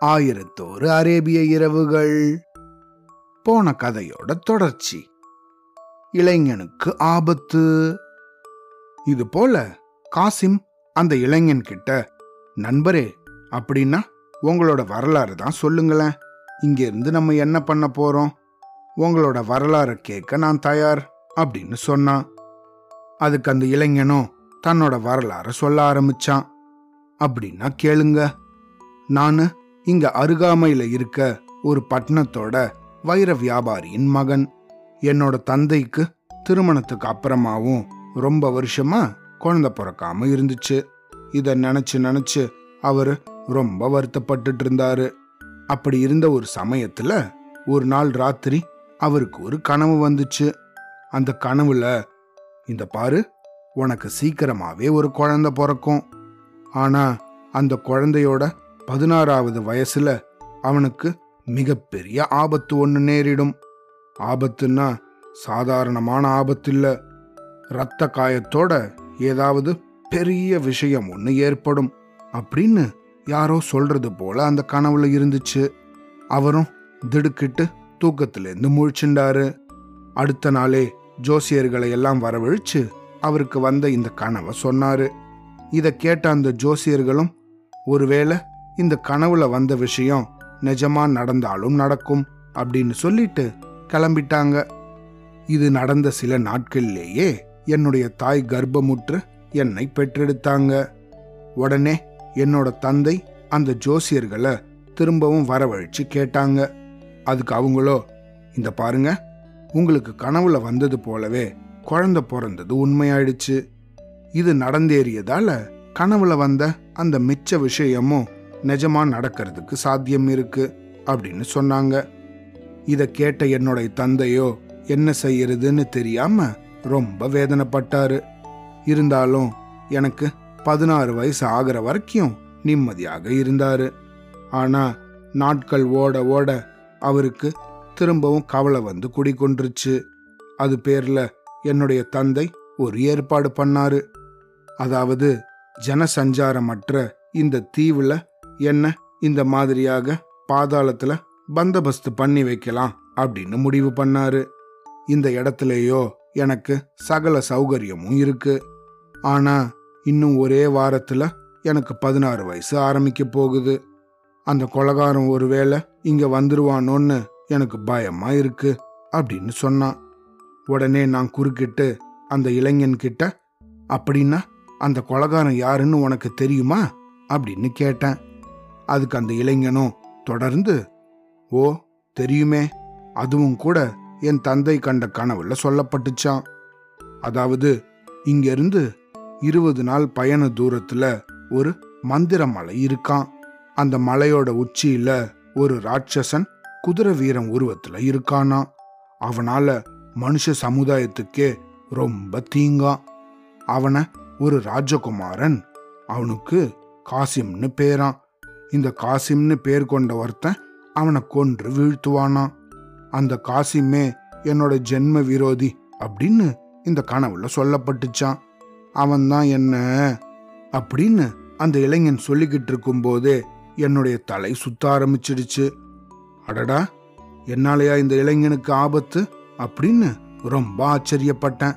ஆயிரத்தோரு அரேபிய இரவுகள். போன கதையோட தொடர்ச்சி. இளைஞனுக்கு ஆபத்து. இது போல காசிம் அந்த இளைஞன் கிட்ட நண்பரே அப்படின்னா உங்களோட வரலாறு தான் சொல்லுங்களேன். இங்க இருந்து நம்ம என்ன பண்ண போறோம்? உங்களோட வரலாறு கேட்க நான் தயார் அப்படின்னு சொன்னான். அதுக்கு அந்த இளைஞனும் தன்னோட வரலாறு சொல்ல ஆரம்பிச்சான். அப்படின்னா கேளுங்க. நான் இங்க அருகாமையில இருக்க ஒரு பட்டணத்தோட வைர வியாபாரியின் மகன். என்னோட தந்தைக்கு திருமணத்துக்கு அப்புறமாவும் ரொம்ப வருஷமா குழந்த பிறக்காம இருந்துச்சு. இத நினைச்சு நினைச்சு அவர் ரொம்ப வருத்தப்பட்டுட்டு இருந்தாரு. அப்படி இருந்த ஒரு சமயத்துல ஒரு நாள் ராத்திரி அவருக்கு ஒரு கனவு வந்துச்சு. அந்த கனவுல இந்த பாரு உனக்கு சீக்கிரமாவே ஒரு குழந்தை பிறக்கும். ஆனா அந்த குழந்தையோட பதினாறாவது வயசுல அவனுக்கு மிகப்பெரிய ஆபத்து ஒன்று நேரிடும். ஆபத்துன்னா சாதாரணமான ஆபத்து இல்ல ரத்த காயத்தோட ஏதாவது பெரிய விஷயம் ஒன்று ஏற்படும் அப்படின்னு யாரோ சொல்றது போல அந்த கனவுல இருந்துச்சு. அவரும் திடுக்கிட்டு தூக்கத்திலேருந்து முழிச்சுண்டாரு. அடுத்த நாளே ஜோசியர்களை எல்லாம் வரவழிச்சு அவருக்கு வந்த இந்த கனவை சொன்னாரு. இதை கேட்ட அந்த ஜோசியர்களும் ஒருவேளை இந்த கனவுல வந்த விஷயம் நிஜமா நடந்தாலும் நடக்கும் அப்படின்னு சொல்லிட்டு கிளம்பிட்டாங்க. இது நடந்த சில நாட்கள்லேயே என்னுடைய தாய் கர்ப்பமுற்று என்னை பெற்றெடுத்தாங்க. உடனே என்னோட தந்தை அந்த ஜோசியர்களை திரும்பவும் வரவழைச்சு கேட்டாங்க. அதுக்கு அவங்களோ இந்த பாருங்க உங்களுக்கு கனவுல வந்தது போலவே குழந்தை பிறந்தது உண்மையாயிடுச்சு. இது நடந்தேறியதால கனவுல வந்த அந்த மிச்ச விஷயமும் நிஜமா நடக்கிறதுக்கு சாத்தியம் இருக்கு அப்படின்னு சொன்னாங்க. இத கேட்ட என்னுடைய தந்தையோ என்ன செய்யறதுன்னு தெரியாம ரொம்ப வேதனைப்பட்டாரு. இருந்தாலும் எனக்கு பதினாறு வயசு ஆகிற வரைக்கும் நிம்மதியாக இருந்தாரு. ஆனா நாட்கள் ஓட ஓட அவருக்கு திரும்பவும் கவலை வந்து குடிக்கொண்டுருச்சு அது பேர்ல என்னுடைய தந்தை ஒரு ஏற்பாடு பண்ணாரு. அதாவது ஜனசஞ்சாரமற்ற இந்த தீவுல என்ன இந்த மாதிரியாக பாதாளத்துல பந்தோபஸ்து பண்ணி வைக்கலாம் அப்படின்னு முடிவு பண்ணாரு. இந்த இடத்துலயோ எனக்கு சகல சௌகரியமும் இருக்கு. ஆனா இன்னும் ஒரே வாரத்துல எனக்கு பதினாறு வயசு ஆரம்பிக்க போகுது. அந்த கொலகாரம் ஒருவேளை இங்க வந்துருவானோன்னு எனக்கு பயமா இருக்கு அப்படின்னு சொன்னான். உடனே நான் குறுக்கிட்டு அந்த இளைஞன் கிட்ட அப்படின்னா அந்த கொலகாரன் யாருன்னு உனக்கு தெரியுமா? அப்படின்னு கேட்டேன். அதுக்கு அந்த இளைஞனும் தொடர்ந்து ஓ தெரியுமே. அதுவும் கூட என் தந்தை கண்ட கனவுல சொல்லப்பட்டுச்சான் அதாவது இங்கிருந்து இருபது நாள் பயண தூரத்துல ஒரு மந்திர மலை இருக்கான் அந்த மலையோட உச்சியில ஒரு ராட்சசன் குதிரை வீரன் உருவத்துல இருக்கானா அவனால மனுஷ சமுதாயத்துக்கே ரொம்ப தீங்கான் அவனை ஒரு ராஜகுமாரன். அவனுக்கு காசிம்னு பேரான் இந்த காசிம்னு பேர் கொண்ட ஒருத்தன் அவனை கொன்று வீழ்த்துவானாம். அந்த காசிமே என்னோட ஜென்ம விரோதி அப்படின்னு இந்த கனவுல சொல்லப்பட்டுச்சான் அவன்தான் என்ன அப்படின்னு அந்த இளைஞன் சொல்லிக்கிட்டு இருக்கும்போதே என்னுடைய தலை சுத்த ஆரம்பிச்சிடுச்சு. அடடா என்னாலயா இந்த இளைஞனுக்கு ஆபத்து அப்படின்னு ரொம்ப ஆச்சரியப்பட்டேன்.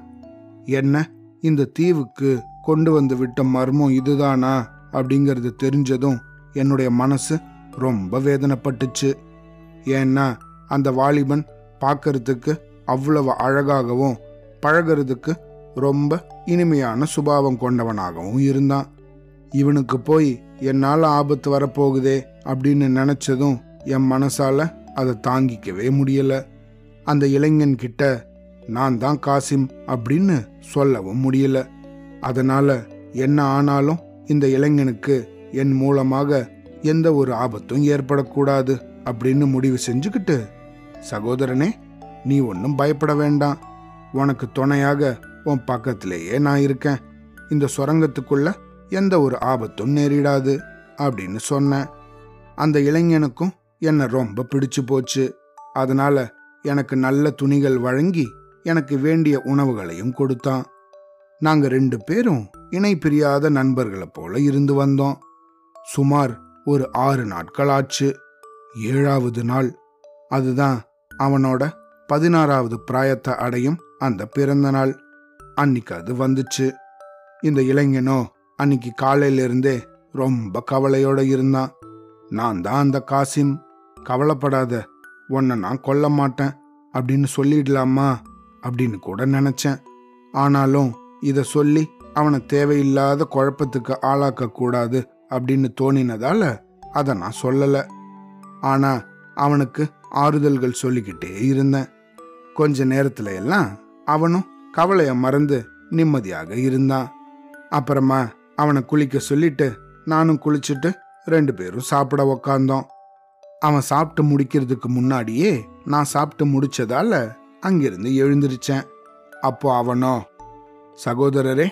என்ன இந்த தீவுக்கு கொண்டு வந்து விட்ட மர்மம் இதுதானா அப்படிங்கறது தெரிஞ்சதும் என்னுடைய மனசு ரொம்ப வேதனைப்பட்டுச்சு. ஏன்னா அந்த வாலிபன் பார்க்கறதுக்கு அவ்வளவு அழகாகவும் பழகிறதுக்கு ரொம்ப இனிமையான சுபாவம் கொண்டவனாகவும் இருந்தான். இவனுக்கு போய் என்னால் ஆபத்து வரப்போகுதே அப்படின்னு நினைச்சதும் என் மனசால அதை தாங்கிக்கவே முடியல. அந்த இளைஞன் கிட்ட நான் தான் காசிம் அப்படின்னு சொல்லவும் முடியல. அதனால என்ன ஆனாலும் இந்த இளைஞனுக்கு என் மூலமாக எந்த ஒரு ஆபத்தும் ஏற்படக்கூடாது அப்படின்னு முடிவு செஞ்சுக்கிட்டு சகோதரனே நீ ஒன்றும் பயப்பட வேண்டாம். உனக்கு துணையாக உன் பக்கத்திலேயே நான் இருக்கேன். இந்த சுரங்கத்துக்குள்ள எந்த ஒரு ஆபத்தும் நேரிடாது அப்படின்னு சொன்னேன். அந்த இளைஞனுக்கும் என்னை ரொம்ப பிடிச்சு போச்சு. அதனால எனக்கு நல்ல துணிகள் வழங்கி எனக்கு வேண்டிய உணவுகளையும் கொடுத்தான். நாங்க ரெண்டு பேரும் இணை பிரியாத நண்பர்களை போல இருந்து வந்தோம். சுமார் ஒரு ஆறு நாட்கள் ஆச்சு. ஏழாவது நாள். அதுதான் அவனோட பதினாறாவது பிராயத்தை அடையும் அந்த பிறந்த நாள். அன்னைக்கு அது வந்துச்சு. இந்த இளைஞனோ அன்னைக்கு காலையிலிருந்தே ரொம்ப கவலையோட இருந்தான். நான் தான் அந்த காசிம் கவலைப்படாத. உன்னை நான் கொல்ல மாட்டேன். அப்படின்னு சொல்லிடலாமா? அப்படின்னு கூட நினைச்சேன். ஆனாலும் இதை சொல்லி அவனை தேவையில்லாத குழப்பத்துக்கு ஆளாக்க கூடாது அப்படின்னு தோணினதால அதை நான் சொல்லல. ஆனா அவனுக்கு ஆறுதல்கள் சொல்லிக்கிட்டே இருந்தேன். கொஞ்ச நேரத்துல எல்லாம் அவனும் கவலைய மறந்து நிம்மதியாக இருந்தான். அப்புறமா அவனை குளிக்க சொல்லிட்டு நானும் குளிச்சுட்டு ரெண்டு பேரும் சாப்பிட உக்காந்தோம். அவன் சாப்பிட்டு முடிக்கிறதுக்கு முன்னாடியே நான் சாப்பிட்டு முடிச்சதால அங்கிருந்து எழுந்திருச்சேன். அப்போ அவனோ சகோதரரே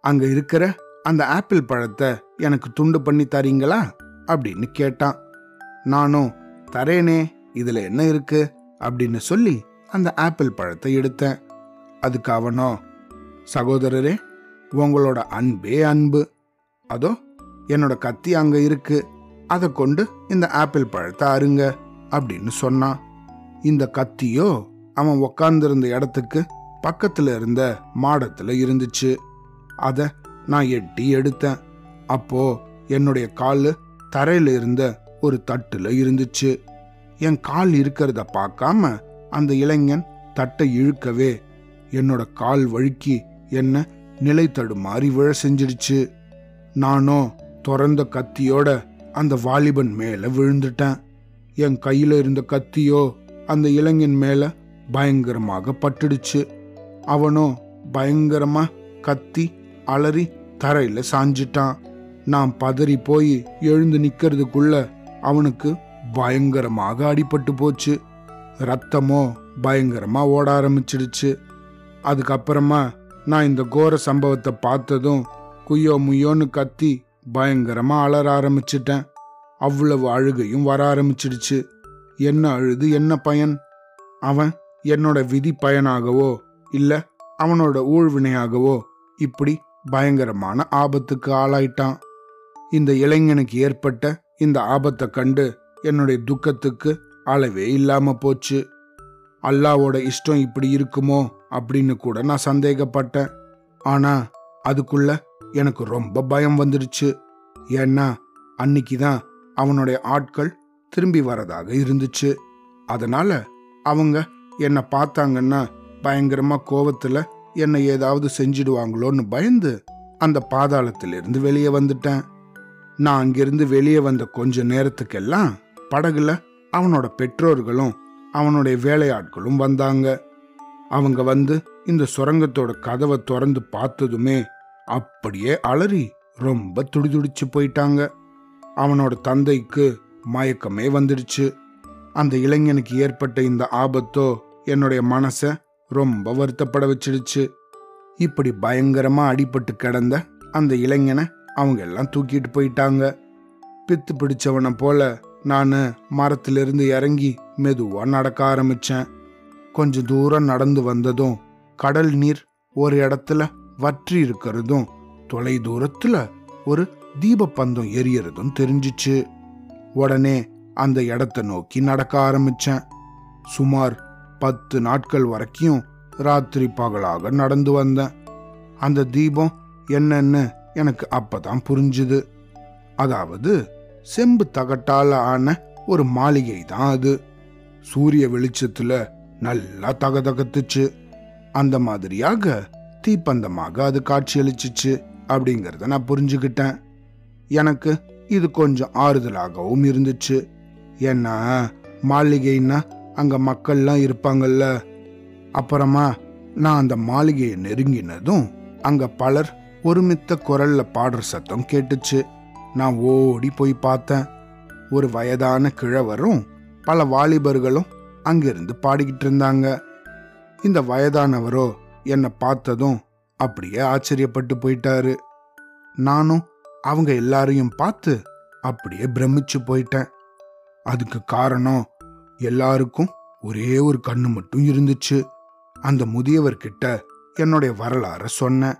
அங்க இருக்கிற அந்த ஆப்பிள் பழத்தை எனக்கு துண்டு பண்ணி தரீங்களா? அப்படின்னு கேட்டான். நானும் தரேனே இதுல என்ன இருக்கு? அப்படின்னு சொல்லி அந்த ஆப்பிள் பழத்தை எடுத்தேன். அதுக்கு அவனோ சகோதரரே உங்களோட அன்பே அன்பு. அதோ என்னோட கத்தி அங்க இருக்கு. அதை கொண்டு இந்த ஆப்பிள் பழத்தை அருங்க அப்படின்னு சொன்னான். இந்த கத்தியோ அவன் உக்காந்துருந்த இடத்துக்கு பக்கத்துல இருந்த மாடத்துல இருந்துச்சு. அத நான் எட்டி எடுத்தேன். அப்போ என்னுடைய கால் தரையில இருந்த ஒரு தட்டுல இருந்துச்சு. என் கால் இருக்கிறத பார்க்காம அந்த இளைஞன் தட்டை இழுக்கவே என்னோட கால் வழுக்கி என்ன நிலை தடுமாறி விழ செஞ்சிடுச்சு. நானோ திறந்த கத்தியோட அந்த வாலிபன் மேல விழுந்துட்டேன். என் கையில இருந்த கத்தியோ அந்த இளைஞன் மேல பயங்கரமாக பட்டுடுச்சு. அவனோ பயங்கரமா கத்தி அலறி தரையில சாஞ்சிட்டான். நான் பதறி போய் எழுந்து நிக்கிறதுக்குள்ள அவனுக்கு பயங்கரமாக அடிபட்டு போச்சு. ரத்தமோ பயங்கரமா ஓட ஆரம்பிச்சிடுச்சு. அதுக்கப்புறமா நான் இந்த கோர சம்பவத்தை பார்த்ததும் குய்யோ முய்யோன்னு கத்தி பயங்கரமா அலற ஆரம்பிச்சிட்டேன். அவ்வளவு அழுகையும் வர ஆரம்பிச்சிடுச்சு. என்ன அழுது என்ன பயன்? அவன் என்னோட விதி பயனாகவோ இல்ல அவனோட ஊழ்வினையாகவோ இப்படி பயங்கரமான ஆபத்துக்கு ஆளாயிட்டான். இந்த இளைஞனுக்கு ஏற்பட்ட இந்த ஆபத்தை கண்டு என்னுடைய துக்கத்துக்கு அளவே இல்லாம போச்சு. அல்லாவோட இஷ்டம் இப்படி இருக்குமோ அப்படின்னு கூட நான் சந்தேகப்பட்டேன். ஆனா அதுக்குள்ள எனக்கு ரொம்ப பயம் வந்துடுச்சு ஏன்னா அன்னைக்கு தான் அவனுடைய ஆட்கள் திரும்பி வரதாக இருந்துச்சு. அதனால அவங்க என்னை பார்த்தாங்கன்னா பயங்கரமா கோவத்துல என்னை ஏதாவது செஞ்சிடுவாங்களோன்னு பயந்து அந்த பாதாளத்திலிருந்து வெளியே வந்துட்டேன். நான் அங்கிருந்து வெளியே வந்த கொஞ்ச நேரத்துக்கெல்லாம் படகுல அவனோட பெற்றோர்களும் அவனுடைய வேலையாட்களும் வந்தாங்க. அவங்க வந்து இந்த சுரங்கத்தோட கதவை திறந்து பார்த்ததுமே அப்படியே அலறி ரொம்ப துடிதுடிச்சு போயிட்டாங்க. அவனோட தந்தைக்கு மயக்கமே வந்துடுச்சு. அந்த இளைஞனுக்கு ஏற்பட்ட இந்த ஆபத்தோ என்னுடைய மனசை ரொம்ப வருத்தப்பட வச்சிடுச்சு. இப்படி பயங்கரமா அடிபட்டு கிடந்த அந்த இளைஞனை அவங்க எல்லாம் தூக்கிட்டு போயிட்டாங்க. பித்து பிடிச்சவனை போல நான் மரத்திலிருந்து இறங்கி மெதுவா நடக்க ஆரம்பிச்சேன். கொஞ்ச தூரம் நடந்து வந்ததும் கடல் நீர் ஒரு இடத்துல வற்றி இருக்கிறதும் தொலை தூரத்துல ஒரு தீபப்பந்தம் எரியறதும் தெரிஞ்சிச்சு. உடனே அந்த இடத்த நோக்கி நடக்க ஆரம்பிச்சேன். சுமார் பத்து நாட்கள் வரைக்கும் ராத்திரி பகலாக நடந்து வந்தேன். அந்த தீபம் என்னன்னு எனக்கு அப்பதான் புரிஞ்சுது. அதாவது செம்பு தகட்டால ஆன ஒரு மாளிகை தான் அது. சூரிய வெளிச்சத்துல நல்லா தகதகத்துச்சு. அந்த மாதிரியாக தீப்பந்தமாக அது காட்சியளிச்சிச்சு அப்படிங்கறத நான் புரிஞ்சுக்கிட்டேன் எனக்கு இது கொஞ்சம் ஆறுதலாகவும் இருந்துச்சு. ஏன்னா மாளிகைன்னா அங்கே மக்கள்லாம் இருப்பாங்கல்ல. அப்புறமா நான் அந்த மாளிகையை நெருங்கினதும் அங்கே பலர் ஒருமித்த குரல்ல பாடுற சத்தம் கேட்டுச்சு. நான் ஓடி போய் பார்த்தேன். ஒரு வயதான கிழவரும் பல வாலிபர்களும் அங்கிருந்து பாடிக்கிட்டு இருந்தாங்க. இந்த வயதானவரோ என்னை பார்த்ததும் அப்படியே ஆச்சரியப்பட்டு போயிட்டாரு. நானும் அவங்க எல்லாரையும் பார்த்து அப்படியே பிரமிச்சு போயிட்டேன். அதுக்கு காரணம் எல்லாருக்கும் ஒரே ஒரு கண்ணு மட்டும் இருந்துச்சு. அந்த முதியவர்கிட்ட என்னுடைய வரலாற சொன்னேன்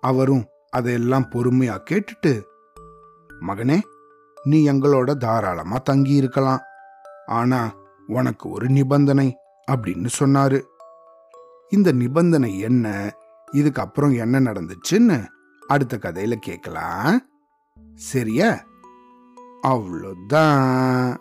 அவரும் அதையெல்லாம் பொறுமையா கேட்டுட்டு மகனே நீ எங்களோட தாராளமா தங்கி இருக்கலாம். ஆனா உனக்கு ஒரு நிபந்தனை அப்படின்னு சொன்னாரு. இந்த நிபந்தனை என்ன? இதுக்கப்புறம் என்ன நடந்துச்சுன்னு அடுத்த கதையில கேட்கலாம் சரியா? அவ்வளோதான்.